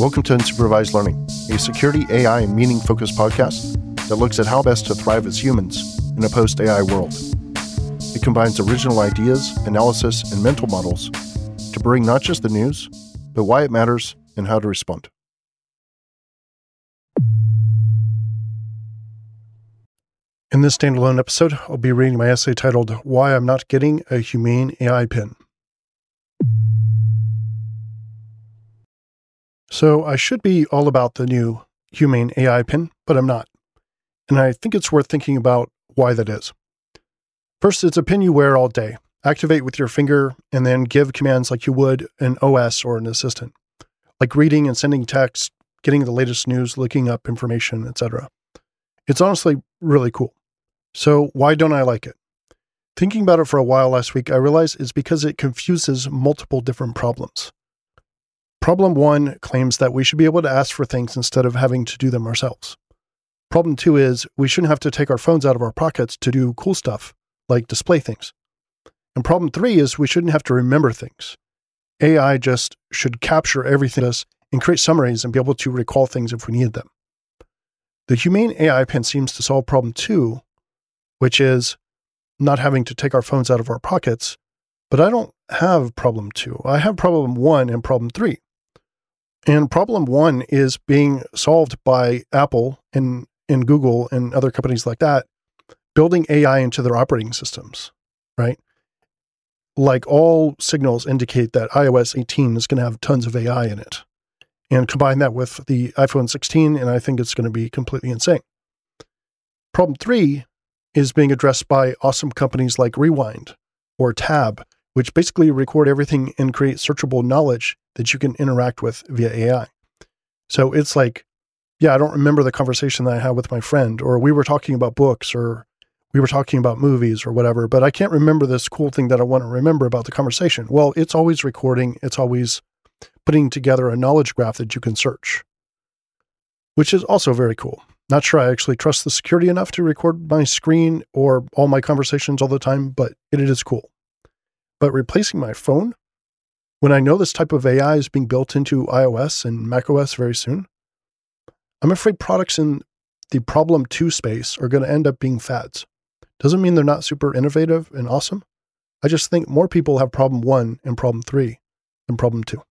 Welcome to Unsupervised Learning, a security, AI, and meaning focused podcast that looks at how best to thrive as humans in a post AI world. It combines original ideas, analysis, and mental models to bring not just the news, but why it matters and how to respond. In this standalone episode, I'll be reading my essay titled Why I'm Not Getting a Humane AI Pin. So I should be all about the new Humane AI pin, but I'm not. And I think it's worth thinking about why that is. First, it's a pin you wear all day. Activate with your finger and then give commands like you would an OS or an assistant, like reading and sending text, getting the latest news, looking up information, etc. It's honestly really cool. So why don't I like it? Thinking about it for a while last week, I realized it's because it confuses multiple different problems. Problem one claims that we should be able to ask for things instead of having to do them ourselves. Problem two is we shouldn't have to take our phones out of our pockets to do cool stuff, like display things. And problem three is we shouldn't have to remember things. AI just should capture everything us and create summaries and be able to recall things if we need them. The Humane AI Pin seems to solve problem two, which is not having to take our phones out of our pockets. But I don't have problem two. I have problem one and problem three. And problem one is being solved by Apple and, and Google and other companies like that, building AI into their operating systems, right? Like all signals indicate that iOS 18 is going to have tons of AI in it. And combine that with the iPhone 16, and I think it's going to be completely insane. Problem three is being addressed by awesome companies like Rewind or Tab, which basically record everything and create searchable knowledge that you can interact with via AI. So it's like, yeah, I don't remember the conversation that I had with my friend, or we were talking about books, or we were talking about movies, or whatever, but I can't remember this cool thing that I want to remember about the conversation. Well, it's always recording, it's always putting together a knowledge graph that you can search, which is also very cool. Not sure I actually trust the security enough to record my screen or all my conversations all the time, but it is cool. But replacing my phone, when I know this type of AI is being built into iOS and macOS very soon, I'm afraid products in the problem two space are going to end up being fads. Doesn't mean they're not super innovative and awesome. I just think more people have problem one and problem three than problem two.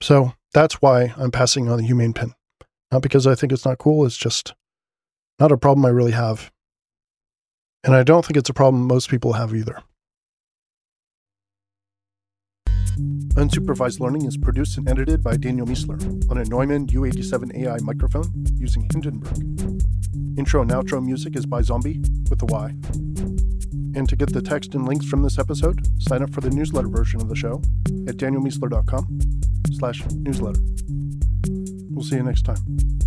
So that's why I'm passing on the Humane Pin. Not because I think it's not cool, it's just not a problem I really have. And I don't think it's a problem most people have either. Unsupervised Learning is produced and edited by Daniel Miessler on a Neumann U87 AI microphone using Hindenburg. Intro and outro music is by Zombie with a Y. And to get the text and links from this episode, sign up for the newsletter version of the show at danielmiessler.com slash newsletter. We'll see you next time.